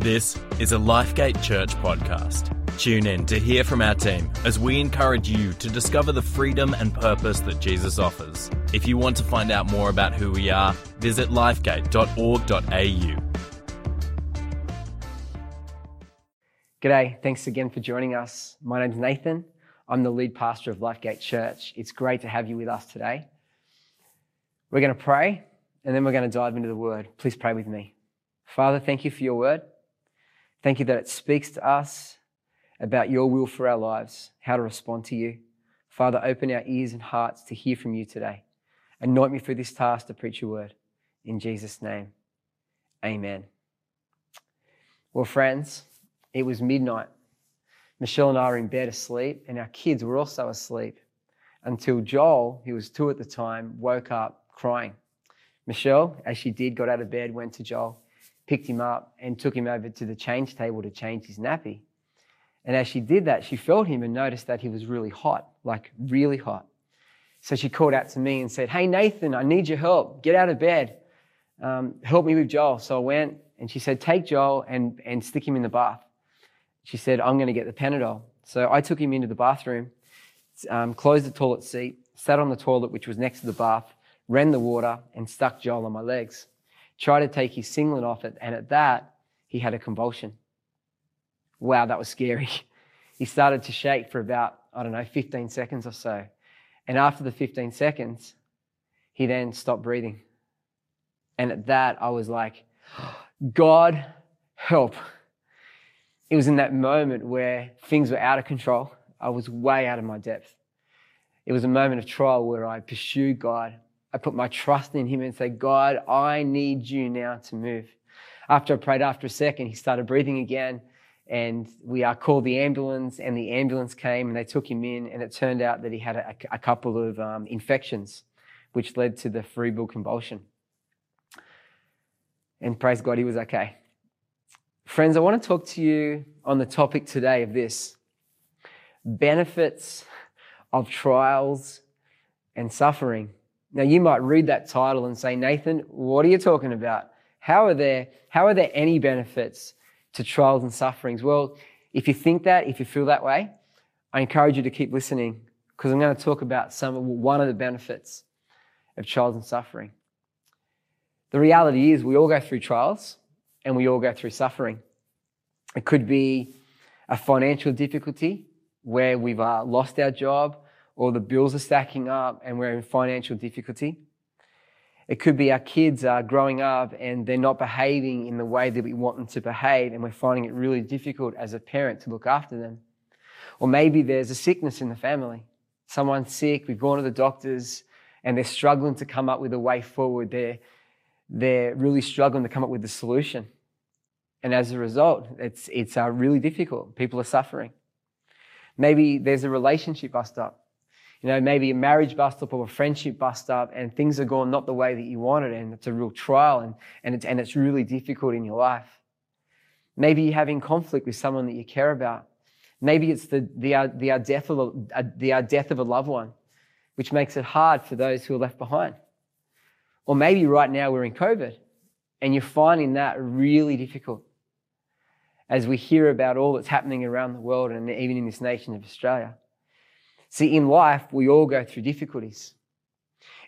This is a Lifegate Church podcast. Tune in to hear from our team as we encourage you to discover the freedom and purpose that Jesus offers. If you want to find out more about who we are, visit lifegate.org.au. G'day, thanks again for joining us. My name's Nathan. I'm the lead pastor of Lifegate Church. It's great to have you with us today. We're going to pray and then we're going to dive into the word. Please pray with me. Father, thank you for your word. Thank you that it speaks to us about your will for our lives, how to respond to you. Father, open our ears and hearts to hear from you today. Anoint me for this task to preach your word. In Jesus' name, amen. Well, friends, it was midnight. Michelle and I were in bed asleep, and our kids were also asleep until Joel, who was two at the time, woke up crying. Michelle, as she did, got out of bed, went to Joel, picked him up, and took him over to the change table to change his nappy. And as she did that, she felt him and noticed that he was really hot, like really hot. So she called out to me and said, Hey, Nathan, I need your help. Get out of bed. Um, help me with Joel. So I went and she said, Take Joel and, and stick him in the bath. She said, I'm going to get the Panadol. So I took him into the bathroom, um, closed the toilet seat, sat on the toilet, which was next to the bath, ran the water, and stuck Joel on my legs. Tried to take his singlet off it, and at that, he had a convulsion. Wow, that was scary. He started to shake for about, I don't know, 15 seconds or so. And after the 15 seconds, he then stopped breathing. And at that, I was like, God, help. It was in that moment where things were out of control. I was way out of my depth. It was a moment of trial where I pursued God. I put my trust in Him and said, God, I need you now to move. After I prayed, after a second, he started breathing again and we uh, called the ambulance and the ambulance came and they took him in and it turned out that he had a, a couple of um, infections which led to the febrile convulsion. And praise god he was okay. Friends i want to talk to you on the topic today of this. Benefits of trials and suffering now you might read that title and say nathan what are you talking about how are there how are there any benefits to trials and sufferings? Well, if you think that, if you feel that way, I encourage you to keep listening because I'm going to talk about some one of the benefits of trials and suffering. The reality is we all go through trials and we all go through suffering. It could be a financial difficulty where we've uh, lost our job or the bills are stacking up and we're in financial difficulty. It could be our kids are growing up and they're not behaving in the way that we want them to behave, and we're finding it really difficult as a parent to look after them. Or maybe there's a sickness in the family. Someone's sick, we've gone to the doctors, and they're struggling to come up with a way forward. They're, they're really struggling to come up with the solution. And as a result, it's, it's uh, really difficult. People are suffering. Maybe there's a relationship bust up you know, maybe a marriage bust up or a friendship bust up and things are going not the way that you wanted and it's a real trial and, and, it's, and it's really difficult in your life. Maybe you're having conflict with someone that you care about. Maybe it's the, the, uh, the, uh, death of a, uh, the death of a loved one, which makes it hard for those who are left behind. Or maybe right now we're in COVID and you're finding that really difficult as we hear about all that's happening around the world and even in this nation of Australia. See, in life, we all go through difficulties.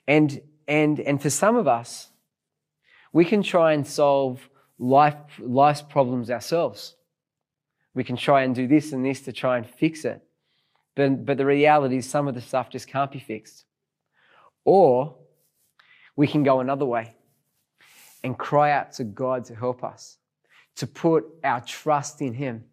And, and, and for some of us, we can try and solve life, life's problems ourselves. We can try and do this and this to try and fix it. But, but the reality is, some of the stuff just can't be fixed. Or we can go another way and cry out to God to help us, to put our trust in Him,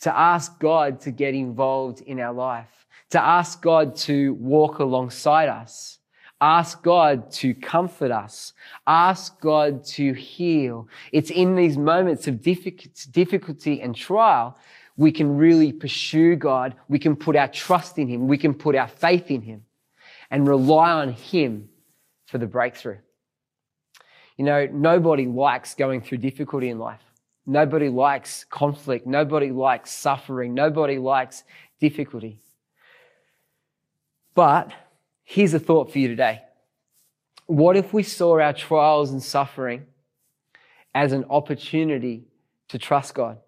to ask God to get involved in our life to ask God to walk alongside us. Ask God to comfort us. Ask God to heal. It's in these moments of difficulty and trial we can really pursue God. We can put our trust in Him. We can put our faith in Him and rely on Him for the breakthrough. You know, nobody likes going through difficulty in life. Nobody likes conflict. Nobody likes suffering. Nobody likes difficulty. But here's a thought for you today. What if we saw our trials and suffering as an opportunity to trust God.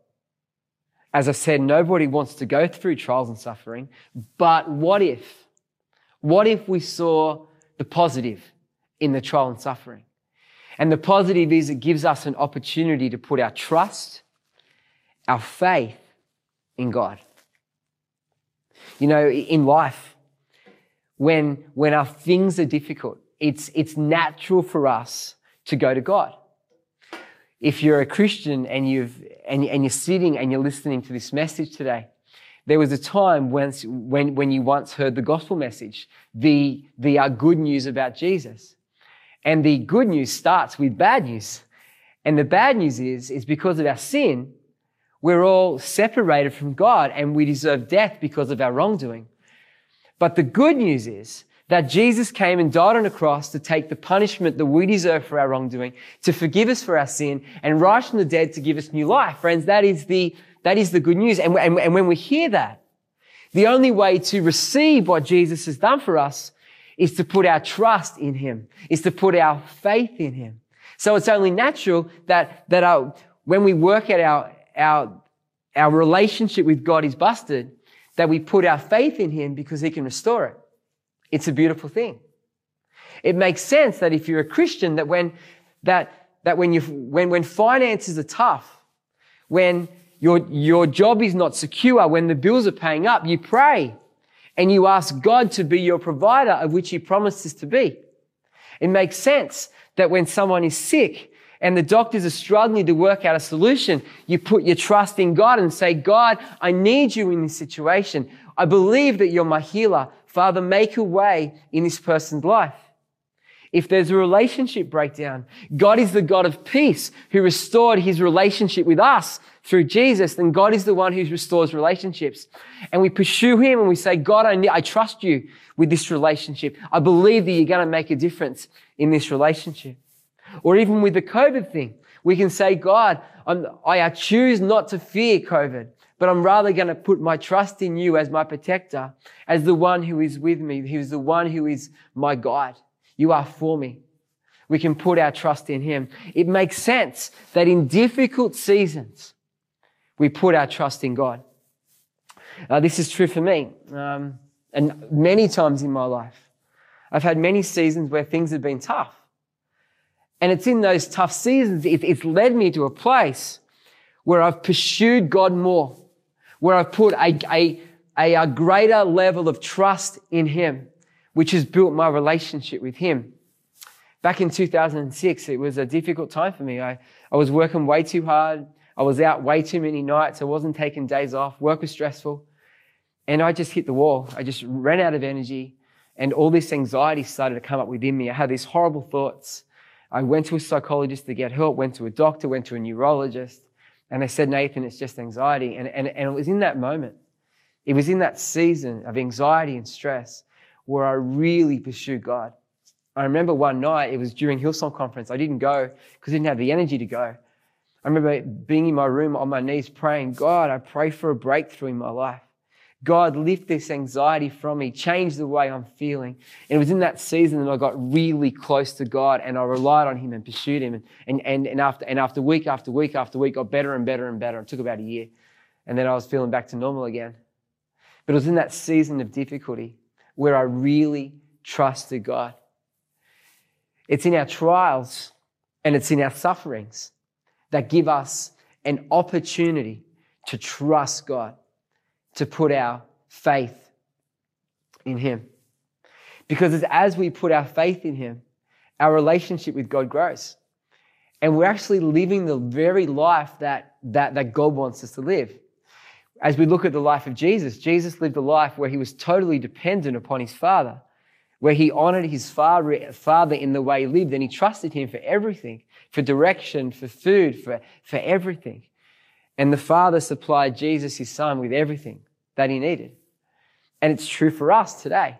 As I said, nobody wants to go through trials and suffering, but what if? What if we saw the positive in the trial and suffering? And the positive is it gives us an opportunity to put our trust, our faith in God. You know, in life, when, when our things are difficult, it's, it's natural for us to go to God. If you're a Christian and, you've, and, and you're sitting and you're listening to this message today, there was a time when, when, when you once heard the gospel message, the, the uh, good news about Jesus. And the good news starts with bad news. And the bad news is, is because of our sin, we're all separated from God and we deserve death because of our wrongdoing. But the good news is that Jesus came and died on a cross to take the punishment that we deserve for our wrongdoing, to forgive us for our sin, and rise from the dead to give us new life. Friends, that is the, that is the good news. And, and, and when we hear that, the only way to receive what Jesus has done for us is to put our trust in Him, is to put our faith in Him. So it's only natural that, that our, when we work at our, our, our relationship with God is busted, that we put our faith in Him because He can restore it. It's a beautiful thing. It makes sense that if you're a Christian, that when, that, that when you, when, when finances are tough, when your, your job is not secure, when the bills are paying up, you pray and you ask God to be your provider of which He promises to be. It makes sense that when someone is sick and the doctors are struggling to work out a solution, you put your trust in God and say, God, I need you in this situation. I believe that you're my healer. Father, make a way in this person's life. If there's a relationship breakdown, God is the God of peace who restored his relationship with us through Jesus, then God is the one who restores relationships. And we pursue him and we say, God, I, I trust you with this relationship. I believe that you're going to make a difference in this relationship. Or even with the COVID thing, we can say, God, I'm, I choose not to fear COVID but I'm rather going to put my trust in you as my protector, as the one who is with me, who is the one who is my guide. You are for me. We can put our trust in him. It makes sense that in difficult seasons, we put our trust in God. Uh, this is true for me. Um, and many times in my life, I've had many seasons where things have been tough. And it's in those tough seasons, it, it's led me to a place where I've pursued God more where I've put a, a, a, a greater level of trust in Him, which has built my relationship with Him. Back in 2006, it was a difficult time for me. I, I was working way too hard. I was out way too many nights. I wasn't taking days off. Work was stressful. And I just hit the wall. I just ran out of energy. And all this anxiety started to come up within me. I had these horrible thoughts. I went to a psychologist to get help, went to a doctor, went to a neurologist. And they said, Nathan, it's just anxiety. And, and, and it was in that moment, it was in that season of anxiety and stress where I really pursued God. I remember one night, it was during Hillsong conference. I didn't go because I didn't have the energy to go. I remember being in my room on my knees praying, God, I pray for a breakthrough in my life. God, lift this anxiety from me, change the way I'm feeling. And it was in that season that I got really close to God and I relied on Him and pursued Him. And, and, and, after, and after week after week after week, got better and better and better. It took about a year. And then I was feeling back to normal again. But it was in that season of difficulty where I really trusted God. It's in our trials and it's in our sufferings that give us an opportunity to trust God to put our faith in Him. Because as we put our faith in Him, our relationship with God grows. And we're actually living the very life that, that, that God wants us to live. As we look at the life of Jesus, Jesus lived a life where he was totally dependent upon his Father, where he honored his Father in the way he lived and he trusted him for everything, for direction, for food, for, for everything. And the Father supplied Jesus, his Son, with everything that he needed. And it's true for us today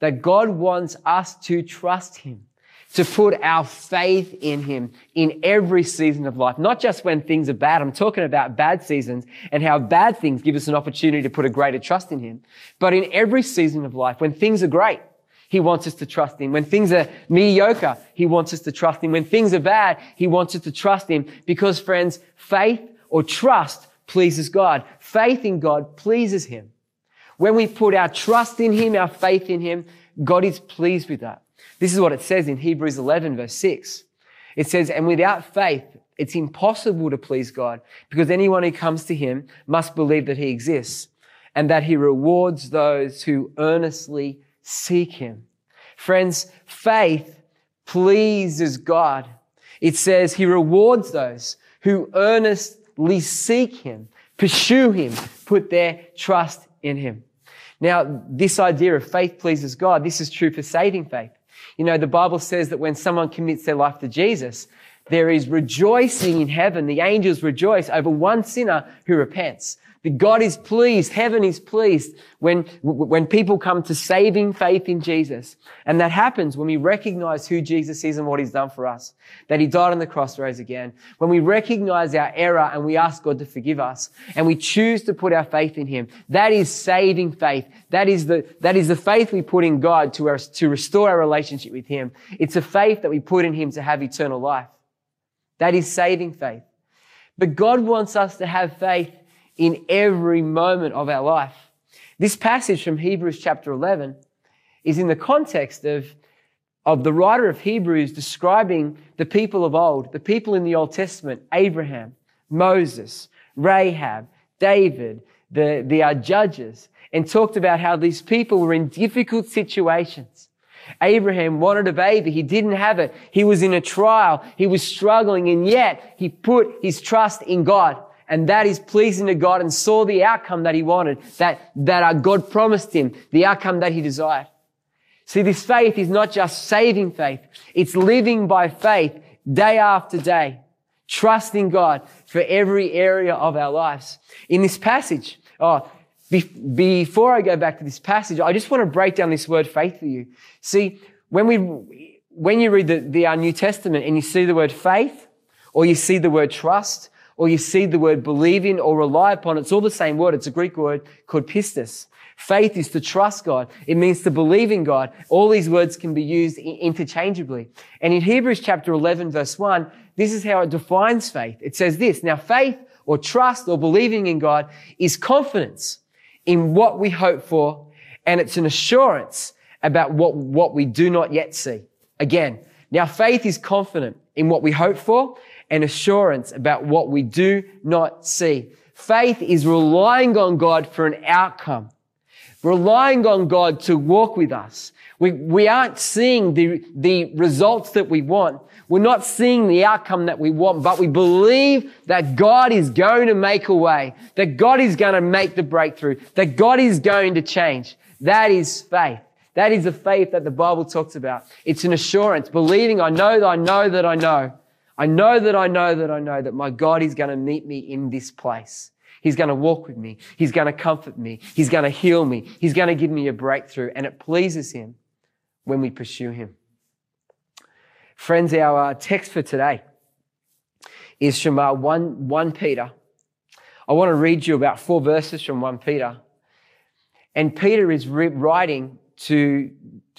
that God wants us to trust him, to put our faith in him in every season of life, not just when things are bad. I'm talking about bad seasons and how bad things give us an opportunity to put a greater trust in him, but in every season of life, when things are great, he wants us to trust him. When things are mediocre, he wants us to trust him. When things are bad, he wants us to trust him because friends, faith or trust pleases God. Faith in God pleases Him. When we put our trust in Him, our faith in Him, God is pleased with that. This is what it says in Hebrews 11 verse 6. It says, and without faith, it's impossible to please God because anyone who comes to Him must believe that He exists and that He rewards those who earnestly seek Him. Friends, faith pleases God. It says He rewards those who earnestly seek Him, pursue Him, put their trust in Him. Now, this idea of faith pleases God, this is true for saving faith. You know, the Bible says that when someone commits their life to Jesus, there is rejoicing in heaven. The angels rejoice over one sinner who repents. That God is pleased, heaven is pleased when, when people come to saving faith in Jesus. And that happens when we recognize who Jesus is and what he's done for us. That he died on the cross, rose again. When we recognize our error and we ask God to forgive us and we choose to put our faith in him. That is saving faith. That is the, that is the faith we put in God to, our, to restore our relationship with him. It's a faith that we put in him to have eternal life. That is saving faith. But God wants us to have faith in every moment of our life. This passage from Hebrews chapter 11 is in the context of, of the writer of Hebrews describing the people of old, the people in the Old Testament, Abraham, Moses, Rahab, David, the, the uh, judges, and talked about how these people were in difficult situations. Abraham wanted a baby. He didn't have it. He was in a trial. He was struggling and yet he put his trust in God and that is pleasing to God and saw the outcome that he wanted, that, that God promised him, the outcome that he desired. See, this faith is not just saving faith. It's living by faith day after day, trusting God for every area of our lives. In this passage, oh, be, before I go back to this passage, I just want to break down this word faith for you. See, when we, when you read the, the uh, New Testament and you see the word faith, or you see the word trust, or you see the word believe in or rely upon. It's all the same word. It's a Greek word called pistis. Faith is to trust God. It means to believe in God. All these words can be used interchangeably. And in Hebrews chapter 11 verse 1, this is how it defines faith. It says this, now faith or trust or believing in God is confidence in what we hope for and it's an assurance about what, what we do not yet see. Again, now faith is confident in what we hope for and assurance about what we do not see. Faith is relying on God for an outcome, relying on God to walk with us. We, we aren't seeing the, the results that we want. We're not seeing the outcome that we want, but we believe that God is going to make a way, that God is going to make the breakthrough, that God is going to change. That is faith. That is the faith that the Bible talks about. It's an assurance, believing I know that I know that I know I know that I know that I know that my God is going to meet me in this place. He's going to walk with me. He's going to comfort me. He's going to heal me. He's going to give me a breakthrough. And it pleases Him when we pursue Him. Friends, our uh, text for today is from uh, 1, 1 Peter. I want to read you about four verses from 1 Peter. And Peter is writing to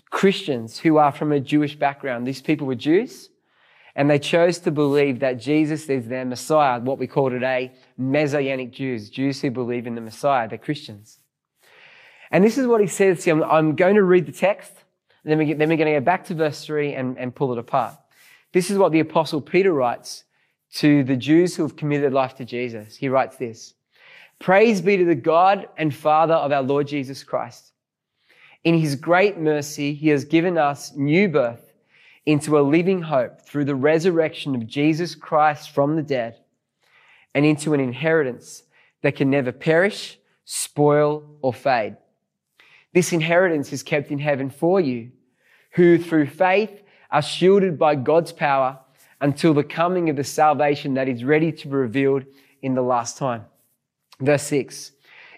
Christians who are from a Jewish background. These people were Jews and they chose to believe that Jesus is their Messiah, what we call today Messianic Jews, Jews who believe in the Messiah, they're Christians. And this is what he says. See, I'm, I'm going to read the text, then, we then we're going to go back to verse 3 and, and pull it apart. This is what the Apostle Peter writes to the Jews who have committed life to Jesus. He writes this Praise be to the God and Father of our Lord Jesus Christ. In his great mercy, he has given us new birth into a living hope through the resurrection of Jesus Christ from the dead and into an inheritance that can never perish, spoil, or fade. This inheritance is kept in heaven for you, who through faith are shielded by God's power until the coming of the salvation that is ready to be revealed in the last time. Verse 6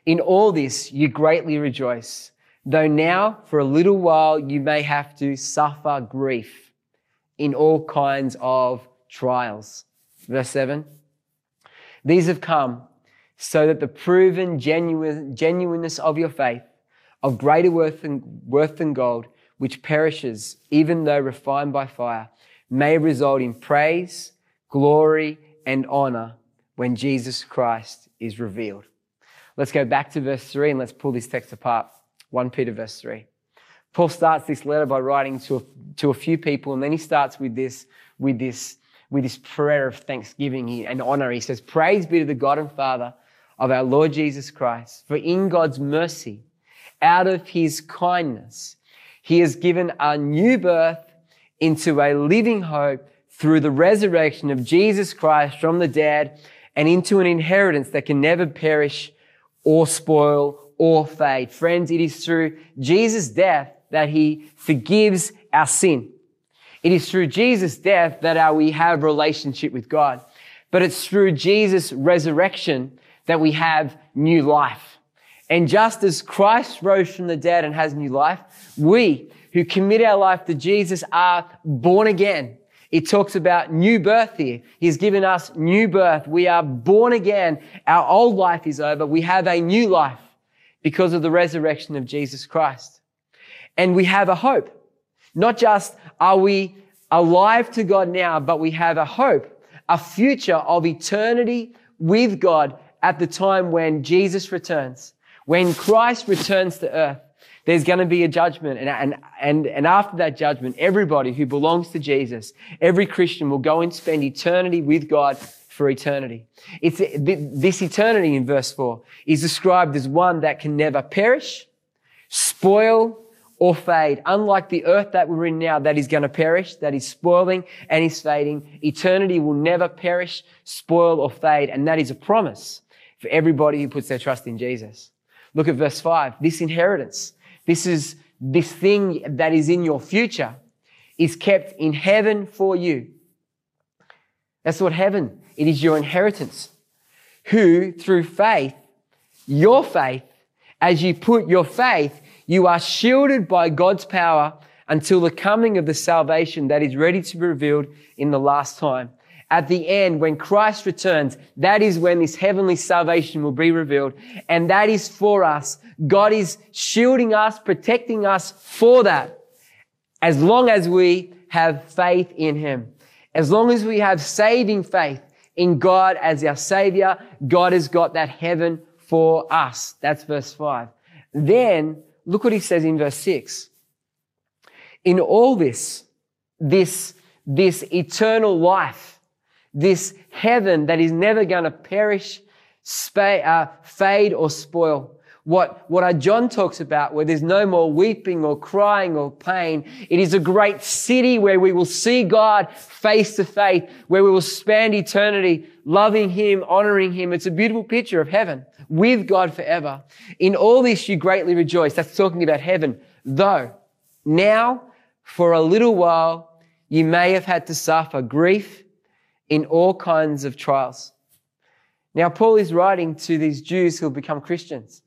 In all this you greatly rejoice, though now for a little while you may have to suffer grief in all kinds of trials. Verse 7 These have come so that the proven genuine, genuineness of your faith, of greater worth than, worth than gold, which perishes even though refined by fire, may result in praise, glory, and honor when Jesus Christ is revealed. Let's go back to verse 3 and let's pull this text apart. 1 Peter, verse 3. Paul starts this letter by writing to a, to a few people, and then he starts with this, with this, with this prayer of thanksgiving and honor. He says, Praise be to the God and Father of our Lord Jesus Christ, for in God's mercy, out of his kindness, he has given a new birth into a living hope through the resurrection of Jesus Christ from the dead and into an inheritance that can never perish or spoil or fade. Friends, it is through Jesus' death that he forgives our sin. It is through Jesus' death that we have relationship with God. But it's through Jesus' resurrection that we have new life. And just as Christ rose from the dead and has new life, we who commit our life to Jesus are born again. It talks about new birth here. He's given us new birth. We are born again. Our old life is over. We have a new life because of the resurrection of Jesus Christ. And we have a hope. Not just are we alive to God now, but we have a hope, a future of eternity with God at the time when Jesus returns. When Christ returns to earth, there's going to be a judgment. And, and, and, and after that judgment, everybody who belongs to Jesus, every Christian will go and spend eternity with God for eternity. It's, this eternity in verse 4 is described as one that can never perish, spoil, or fade. Unlike the earth that we're in now that is going to perish, that is spoiling and is fading, eternity will never perish, spoil, or fade. And that is a promise for everybody who puts their trust in Jesus. Look at verse 5. This inheritance, this is this thing that is in your future, is kept in heaven for you. That's what heaven, it is your inheritance. Who, through faith, your faith, as you put your faith you are shielded by God's power until the coming of the salvation that is ready to be revealed in the last time. At the end, when Christ returns, that is when this heavenly salvation will be revealed. And that is for us. God is shielding us, protecting us for that. As long as we have faith in Him. As long as we have saving faith in God as our Savior, God has got that heaven for us. That's verse 5. Then Look what he says in verse 6. In all this, this, this eternal life, this heaven that is never going to perish, uh, fade, or spoil. What, what John talks about, where there's no more weeping or crying or pain. It is a great city where we will see God face to face, where we will spend eternity loving Him, honoring Him. It's a beautiful picture of heaven with God forever. In all this you greatly rejoice. That's talking about heaven. Though now, for a little while, you may have had to suffer grief in all kinds of trials. Now, Paul is writing to these Jews who have become Christians.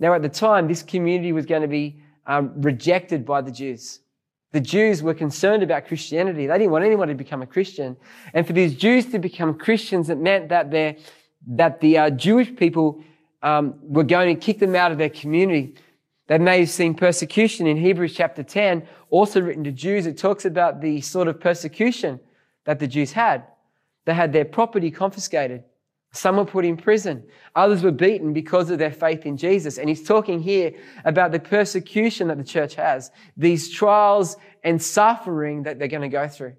Now, at the time, this community was going to be um, rejected by the Jews. The Jews were concerned about Christianity. They didn't want anyone to become a Christian. And for these Jews to become Christians, it meant that that the uh, Jewish people um, were going to kick them out of their community. They may have seen persecution in Hebrews chapter 10, also written to Jews. It talks about the sort of persecution that the Jews had. They had their property confiscated. Some were put in prison. Others were beaten because of their faith in Jesus. And he's talking here about the persecution that the church has, these trials and suffering that they're going to go through.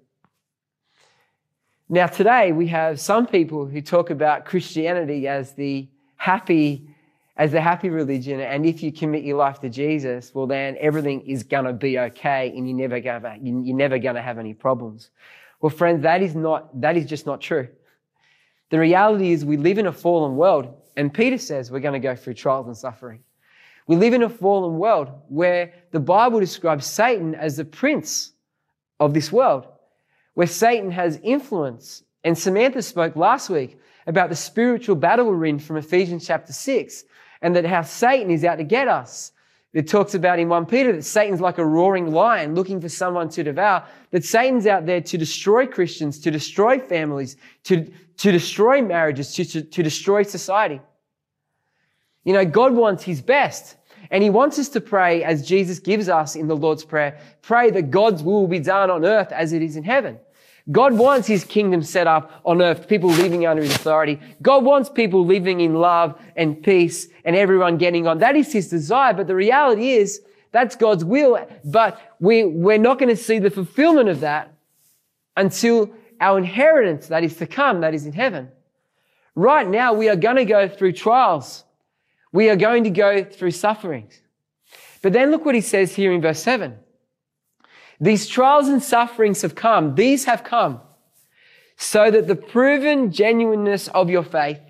Now, today we have some people who talk about Christianity as the happy, as the happy religion. And if you commit your life to Jesus, well, then everything is going to be okay and you're never going to, you're never going to have any problems. Well, friends, that is not, that is just not true. The reality is we live in a fallen world. And Peter says we're going to go through trials and suffering. We live in a fallen world where the Bible describes Satan as the prince of this world where Satan has influence. And Samantha spoke last week about the spiritual battle we're in from Ephesians chapter 6 and that how Satan is out to get us. It talks about in 1 Peter that Satan's like a roaring lion looking for someone to devour, that Satan's out there to destroy Christians, to destroy families, to, to destroy marriages, to, to, to destroy society. You know, God wants his best. And he wants us to pray as Jesus gives us in the Lord's Prayer. Pray that God's will be done on earth as it is in heaven. God wants his kingdom set up on earth, people living under his authority. God wants people living in love and peace and everyone getting on. That is his desire. But the reality is that's God's will. But we, we're not going to see the fulfillment of that until our inheritance that is to come, that is in heaven. Right now, we are going to go through trials. We are going to go through sufferings. But then look what he says here in verse 7. These trials and sufferings have come. These have come so that the proven genuineness of your faith,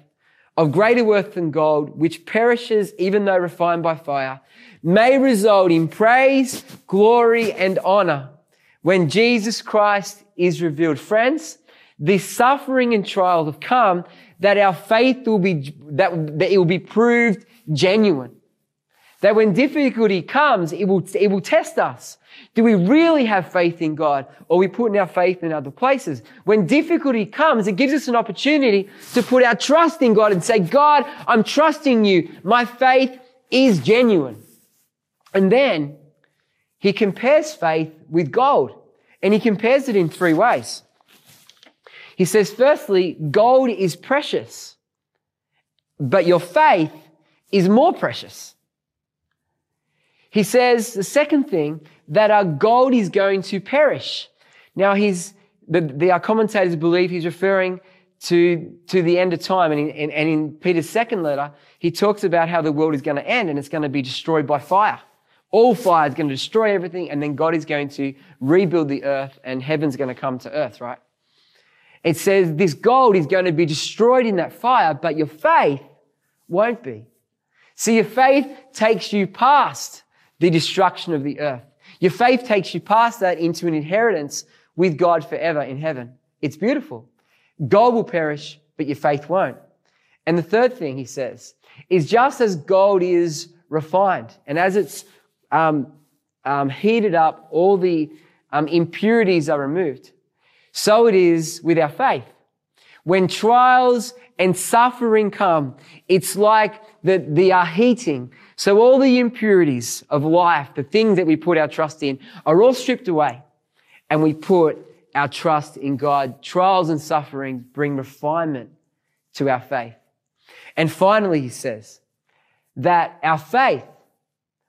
of greater worth than gold, which perishes even though refined by fire, may result in praise, glory, and honor when Jesus Christ is revealed. Friends, this suffering and trial have come that our faith will be, that, that it will be proved genuine. That when difficulty comes, it will, it will test us. Do we really have faith in God or are we putting our faith in other places? When difficulty comes, it gives us an opportunity to put our trust in God and say, God, I'm trusting you. My faith is genuine. And then he compares faith with gold and he compares it in three ways. He says, firstly, gold is precious, but your faith is more precious. He says the second thing that our gold is going to perish. Now, he's, the, the our commentators believe he's referring to, to the end of time. And in, and, and in Peter's second letter, he talks about how the world is going to end and it's going to be destroyed by fire. All fire is going to destroy everything, and then God is going to rebuild the earth, and heaven's going to come to earth, right? It says this gold is going to be destroyed in that fire, but your faith won't be. See, your faith takes you past the destruction of the earth. Your faith takes you past that into an inheritance with God forever in heaven. It's beautiful. Gold will perish, but your faith won't. And the third thing he says is just as gold is refined and as it's um, um, heated up, all the um, impurities are removed. So it is with our faith. When trials and suffering come, it's like the, the uh, heating so all the impurities of life, the things that we put our trust in, are all stripped away. And we put our trust in God. Trials and sufferings bring refinement to our faith. And finally, he says that our faith,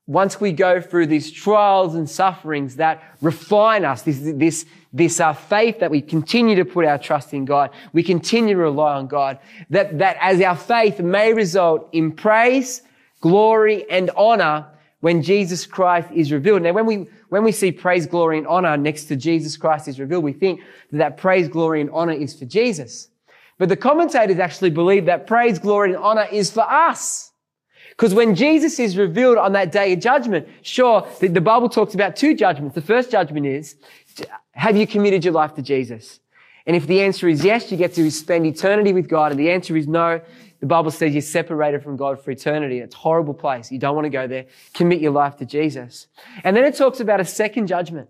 once we go through these trials and sufferings that refine us, this, this, this uh, faith that we continue to put our trust in God, we continue to rely on God, that, that as our faith may result in praise glory and honor when Jesus Christ is revealed. Now, when we, when we see praise, glory, and honor next to Jesus Christ is revealed, we think that, that praise, glory, and honor is for Jesus. But the commentators actually believe that praise, glory, and honor is for us. Because when Jesus is revealed on that day of judgment, sure, the, the Bible talks about two judgments. The first judgment is, have you committed your life to Jesus? And if the answer is yes, you get to spend eternity with God. And the answer is no, the Bible says you're separated from God for eternity. It's a horrible place. You don't want to go there. Commit your life to Jesus. And then it talks about a second judgment.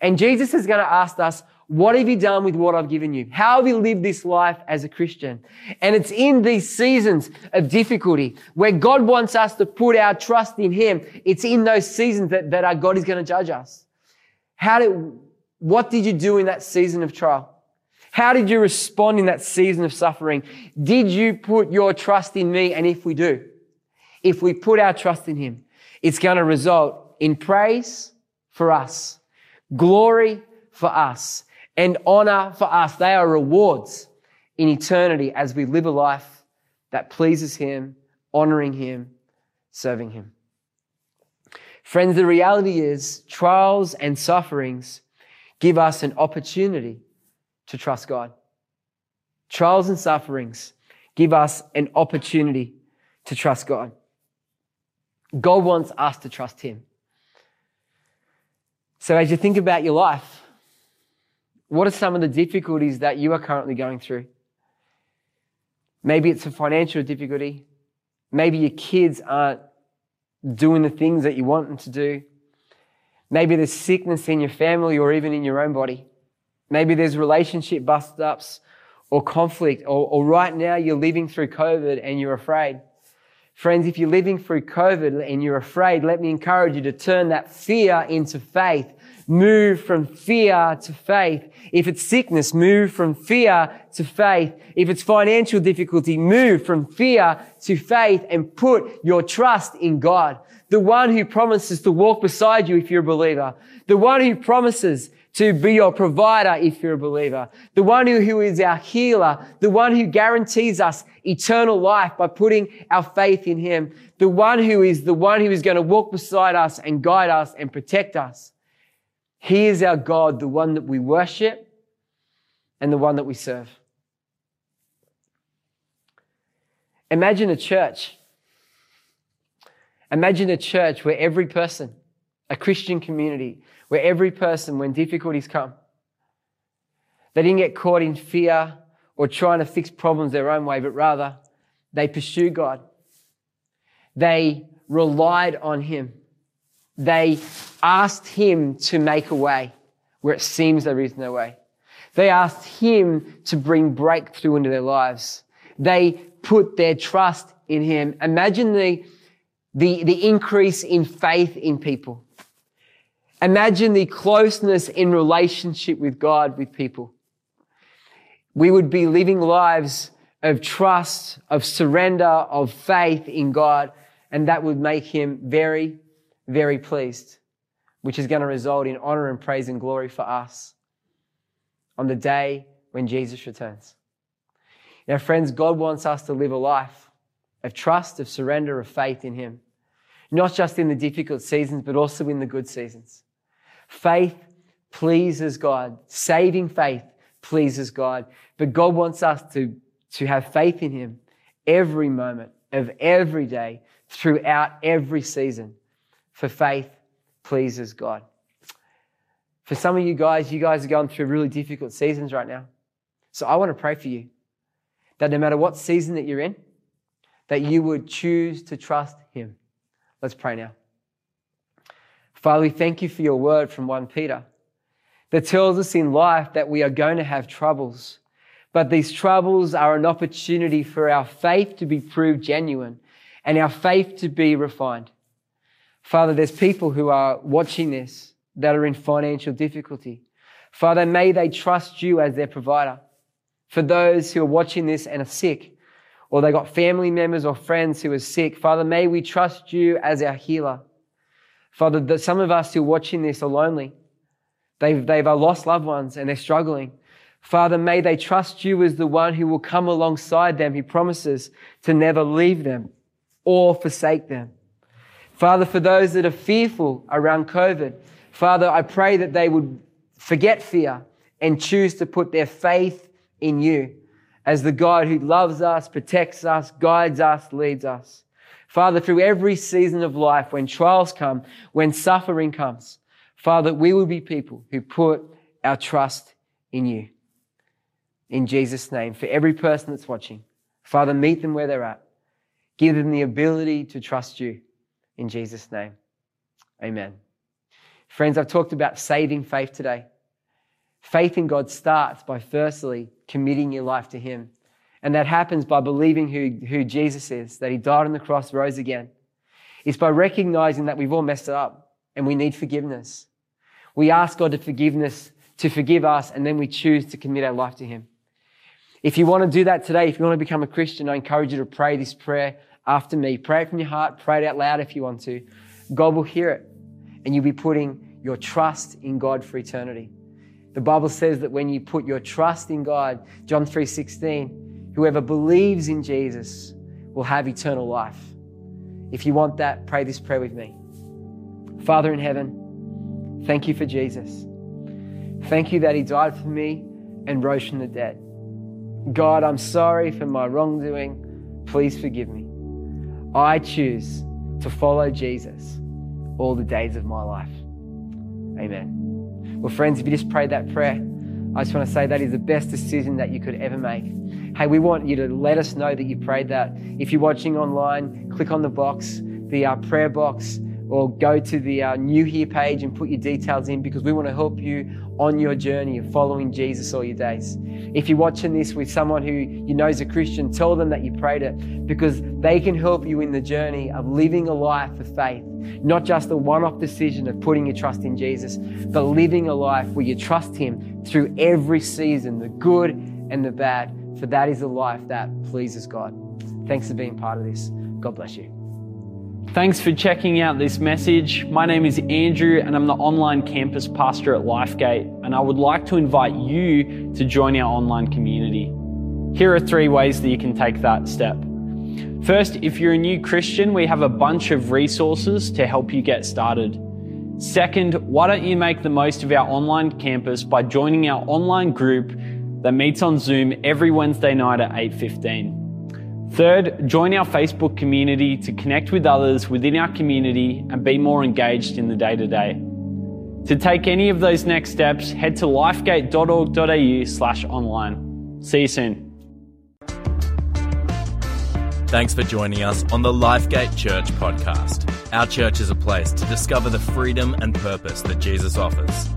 And Jesus is going to ask us, what have you done with what I've given you? How have you lived this life as a Christian? And it's in these seasons of difficulty where God wants us to put our trust in Him. It's in those seasons that, that our God is going to judge us. How did, what did you do in that season of trial? How did you respond in that season of suffering? Did you put your trust in me? And if we do, if we put our trust in him, it's going to result in praise for us, glory for us, and honor for us. They are rewards in eternity as we live a life that pleases him, honoring him, serving him. Friends, the reality is trials and sufferings give us an opportunity to trust God. Trials and sufferings give us an opportunity to trust God. God wants us to trust Him. So, as you think about your life, what are some of the difficulties that you are currently going through? Maybe it's a financial difficulty. Maybe your kids aren't doing the things that you want them to do. Maybe there's sickness in your family or even in your own body. Maybe there's relationship bust ups or conflict, or, or right now you're living through COVID and you're afraid. Friends, if you're living through COVID and you're afraid, let me encourage you to turn that fear into faith. move from fear to faith. If it's sickness, move from fear to faith. If it's financial difficulty, move from fear to faith and put your trust in God. The one who promises to walk beside you if you're a believer. The one who promises to be your provider if you're a believer. The one who, who is our healer. The one who guarantees us eternal life by putting our faith in him. The one who is the one who is going to walk beside us and guide us and protect us. He is our God, the one that we worship and the one that we serve. Imagine a church. Imagine a church where every person, a Christian community, where every person, when difficulties come, they didn't get caught in fear or trying to fix problems their own way, but rather they pursued God. They relied on Him. They asked Him to make a way where it seems there is no way. They asked Him to bring breakthrough into their lives. They put their trust in Him. Imagine the, the, the increase in faith in people. Imagine the closeness in relationship with God with people. We would be living lives of trust, of surrender, of faith in God, and that would make Him very, very pleased, which is going to result in honor and praise and glory for us on the day when Jesus returns. Now, friends, God wants us to live a life of trust, of surrender, of faith in Him, not just in the difficult seasons, but also in the good seasons. Faith pleases God. Saving faith pleases God. But God wants us to, to have faith in Him every moment of every day throughout every season for faith pleases God. For some of you guys, you guys are going through really difficult seasons right now. So I want to pray for you that no matter what season that you're in, that you would choose to trust Him. Let's pray now. Father, we thank you for your word from 1 Peter that tells us in life that we are going to have troubles. But these troubles are an opportunity for our faith to be proved genuine and our faith to be refined. Father, there's people who are watching this that are in financial difficulty. Father, may they trust you as their provider. For those who are watching this and are sick, or they got family members or friends who are sick, Father, may we trust you as our healer. Father, that some of us who are watching this are lonely. They've, they've uh, lost loved ones and they're struggling. Father, may they trust you as the one who will come alongside them. He promises to never leave them or forsake them. Father, for those that are fearful around COVID, Father, I pray that they would forget fear and choose to put their faith in you as the God who loves us, protects us, guides us, leads us. Father, through every season of life, when trials come, when suffering comes, Father, we will be people who put our trust in you. In Jesus' name, for every person that's watching, Father, meet them where they're at. Give them the ability to trust you in Jesus' name. Amen. Friends, I've talked about saving faith today. Faith in God starts by firstly committing your life to Him. And that happens by believing who, who Jesus is, that He died on the cross, rose again. It's by recognizing that we've all messed it up and we need forgiveness. We ask God to forgiveness, to forgive us, and then we choose to commit our life to Him. If you want to do that today, if you want to become a Christian, I encourage you to pray this prayer after me. Pray it from your heart, pray it out loud if you want to. God will hear it, and you'll be putting your trust in God for eternity. The Bible says that when you put your trust in God, John 3:16, whoever believes in Jesus will have eternal life. If you want that, pray this prayer with me. Father in heaven, thank you for Jesus. Thank you that he died for me and rose from the dead. God, I'm sorry for my wrongdoing. Please forgive me. I choose to follow Jesus all the days of my life. Amen. Well, friends, if you just prayed that prayer, I just want to say that is the best decision that you could ever make. Hey, we want you to let us know that you prayed that. If you're watching online, click on the box, the uh, prayer box. Or go to the uh, New Here page and put your details in because we want to help you on your journey of following Jesus all your days. If you're watching this with someone who you know is a Christian, tell them that you prayed it because they can help you in the journey of living a life of faith. Not just a one off decision of putting your trust in Jesus, but living a life where you trust Him through every season, the good and the bad, for that is a life that pleases God. Thanks for being part of this. God bless you. Thanks for checking out this message. My name is Andrew and I'm the online campus pastor at Lifegate, and I would like to invite you to join our online community. Here are three ways that you can take that step. First, if you're a new Christian, we have a bunch of resources to help you get started. Second, why don't you make the most of our online campus by joining our online group that meets on Zoom every Wednesday night at 8:15. Third, join our Facebook community to connect with others within our community and be more engaged in the day to day. To take any of those next steps, head to lifegate.org.au slash online. See you soon. Thanks for joining us on the Lifegate Church podcast. Our church is a place to discover the freedom and purpose that Jesus offers.